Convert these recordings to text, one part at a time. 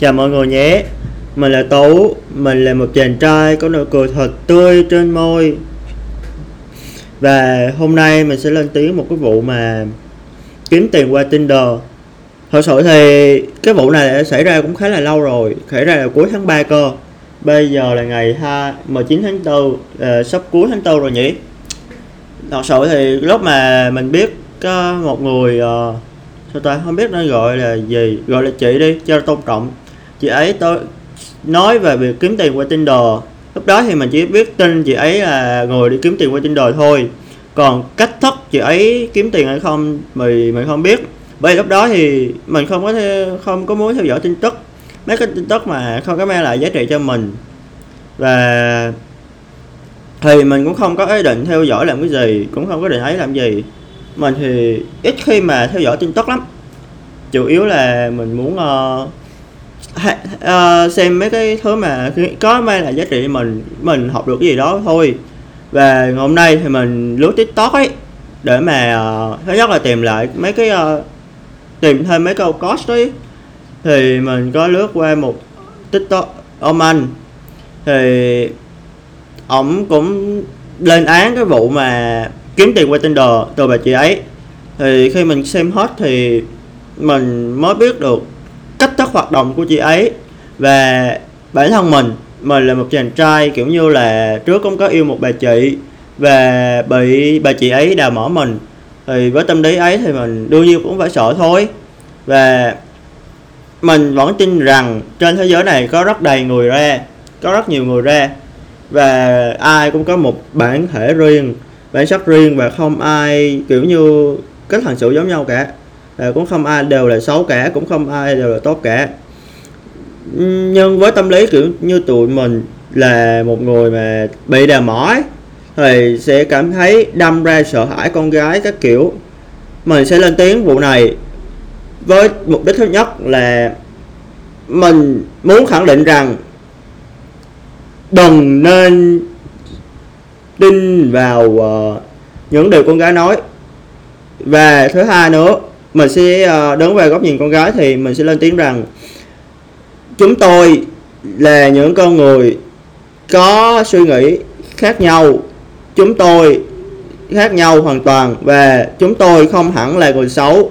Chào mọi người nhé. Mình là Tú. Mình là một chàng trai có nụ cười thật tươi trên môi. Và hôm nay mình sẽ lên tiếng một cái vụ mà Kiếm tiền qua Tinder. Thật sự thì cái vụ này đã xảy ra cũng khá là lâu rồi. Xảy ra là cuối tháng 3 cơ. Bây giờ là ngày 2, 19 tháng 4 à, ờ, Sắp cuối tháng 4 rồi nhỉ? Thật sự thì lúc mà mình biết có một người uh, sao ta? Không biết nó gọi là gì? Gọi là chị đi cho tôn trọng chị ấy tôi nói về việc kiếm tiền qua Tinder. Lúc đó thì mình chỉ biết tin chị ấy là ngồi đi kiếm tiền qua Tinder thôi. Còn cách thức chị ấy kiếm tiền hay không mình mình không biết. Bởi lúc đó thì mình không có theo, không có muốn theo dõi tin tức. Mấy cái tin tức mà không có mang lại giá trị cho mình. Và thì mình cũng không có ý định theo dõi làm cái gì cũng không có định ấy làm gì. Mình thì ít khi mà theo dõi tin tức lắm. Chủ yếu là mình muốn uh, uh, xem mấy cái thứ mà có mang là giá trị mình mình học được cái gì đó thôi. Và ngày hôm nay thì mình lướt tiktok ấy để mà uh, thứ nhất là tìm lại mấy cái uh, tìm thêm mấy câu cost ấy. Thì mình có lướt qua một tiktok ông anh. Thì ổng cũng lên án cái vụ mà kiếm tiền qua Tinder từ bà chị ấy. Thì khi mình xem hết thì mình mới biết được cách thức hoạt động của chị ấy và bản thân mình. Mình là một chàng trai kiểu như là trước cũng có yêu một bà chị và bị bà chị ấy đào mỏ mình. Thì với tâm lý ấy thì mình đương nhiên cũng phải sợ thôi. Và mình vẫn tin rằng trên thế giới này có rất đầy người ra, có rất nhiều người ra. Và ai cũng có một bản thể riêng, bản sắc riêng và không ai kiểu như cách hành xử giống nhau cả. Ờ, cũng không ai đều là xấu cả cũng không ai đều là tốt cả. Nhưng với tâm lý kiểu như tụi mình là một người mà bị đà mỏi thì sẽ cảm thấy đâm ra sợ hãi con gái các kiểu. Mình sẽ lên tiếng vụ này với mục đích thứ nhất là mình muốn khẳng định rằng đừng nên tin vào uh, những điều con gái nói. Và thứ hai nữa mình sẽ ờ, đứng về góc nhìn con gái thì mình sẽ lên tiếng rằng chúng tôi là những con người có suy nghĩ khác nhau. Chúng tôi khác nhau hoàn toàn và chúng tôi không hẳn là người xấu.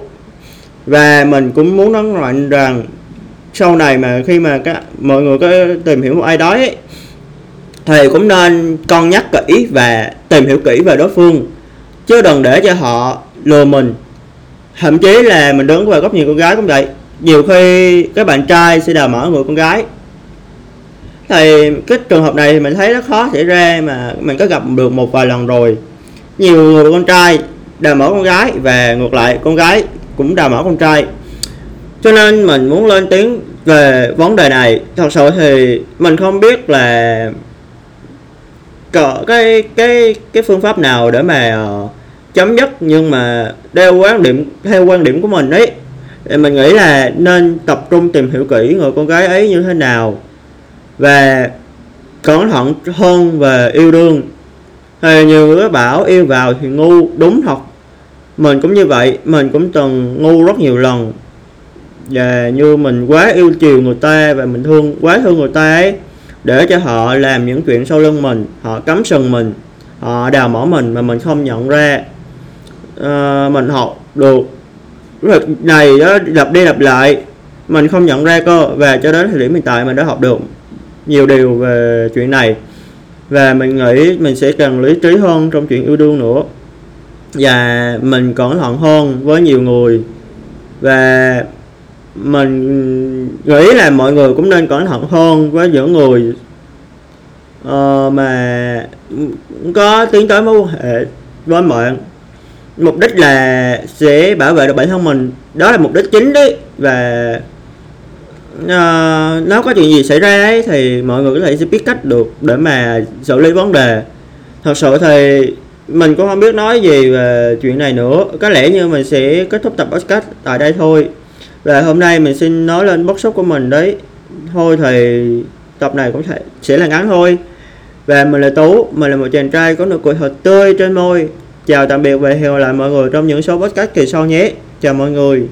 Và mình cũng muốn nói mạnh rằng sau này mà khi mà các mọi người có tìm hiểu một ai đó ấy, thì cũng nên cân nhắc kỹ và tìm hiểu kỹ về đối phương. Chứ đừng để cho họ lừa mình thậm chí là mình đứng về góc nhìn con gái cũng vậy. Nhiều khi các bạn trai sẽ đào mở người con gái. Thì cái trường hợp này thì mình thấy nó khó xảy ra mà mình có gặp được một vài lần rồi. Nhiều người con trai đào mở con gái và ngược lại con gái cũng đào mở con trai. Cho nên mình muốn lên tiếng về vấn đề này. Thật sự thì mình không biết là có cái cái cái phương pháp nào để mà uh, chấm dứt, nhưng mà theo quan điểm, theo quan điểm của mình ấy, thì mình nghĩ là nên tập trung tìm hiểu kỹ người con gái ấy như thế nào và cẩn thận hơn về yêu đương. Thì nhiều người bảo yêu vào thì ngu, đúng thật. Mình cũng như vậy, mình cũng từng ngu rất nhiều lần. Và như mình quá yêu chiều người ta và mình thương, quá thương người ta ấy, để cho họ làm những chuyện sau lưng mình, họ cắm sừng mình, họ đào mỏ mình mà mình không nhận ra uh, mình học được. Việc này đó lặp đi lặp lại mình không nhận ra cơ. Và cho đến thời điểm hiện tại mình đã học được nhiều điều về chuyện này. Và mình nghĩ mình sẽ cần lý trí hơn trong chuyện yêu đương nữa. Và mình cẩn thận hơn với nhiều người. Và mình nghĩ là mọi người cũng nên cẩn thận hơn với những người uh, mà có tiến tới mối quan hệ với bạn mục đích là sẽ bảo vệ được bản thân mình. Đó là mục đích chính đấy. Và ờ, uh, nếu có chuyện gì xảy ra ấy, thì mọi người có thể sẽ biết cách được để mà xử lý vấn đề. Thật sự thì mình cũng không biết nói gì về chuyện này nữa. Có lẽ như mình sẽ kết thúc tập podcast tại đây thôi. Và hôm nay mình xin nói lên bức xúc của mình đấy. Thôi thì tập này cũng sẽ là ngắn thôi. Và mình là tú mình là một chàng trai có nụ cười thật tươi trên môi chào tạm biệt và hẹn gặp lại mọi người trong những số podcast kỳ sau nhé. Chào mọi người.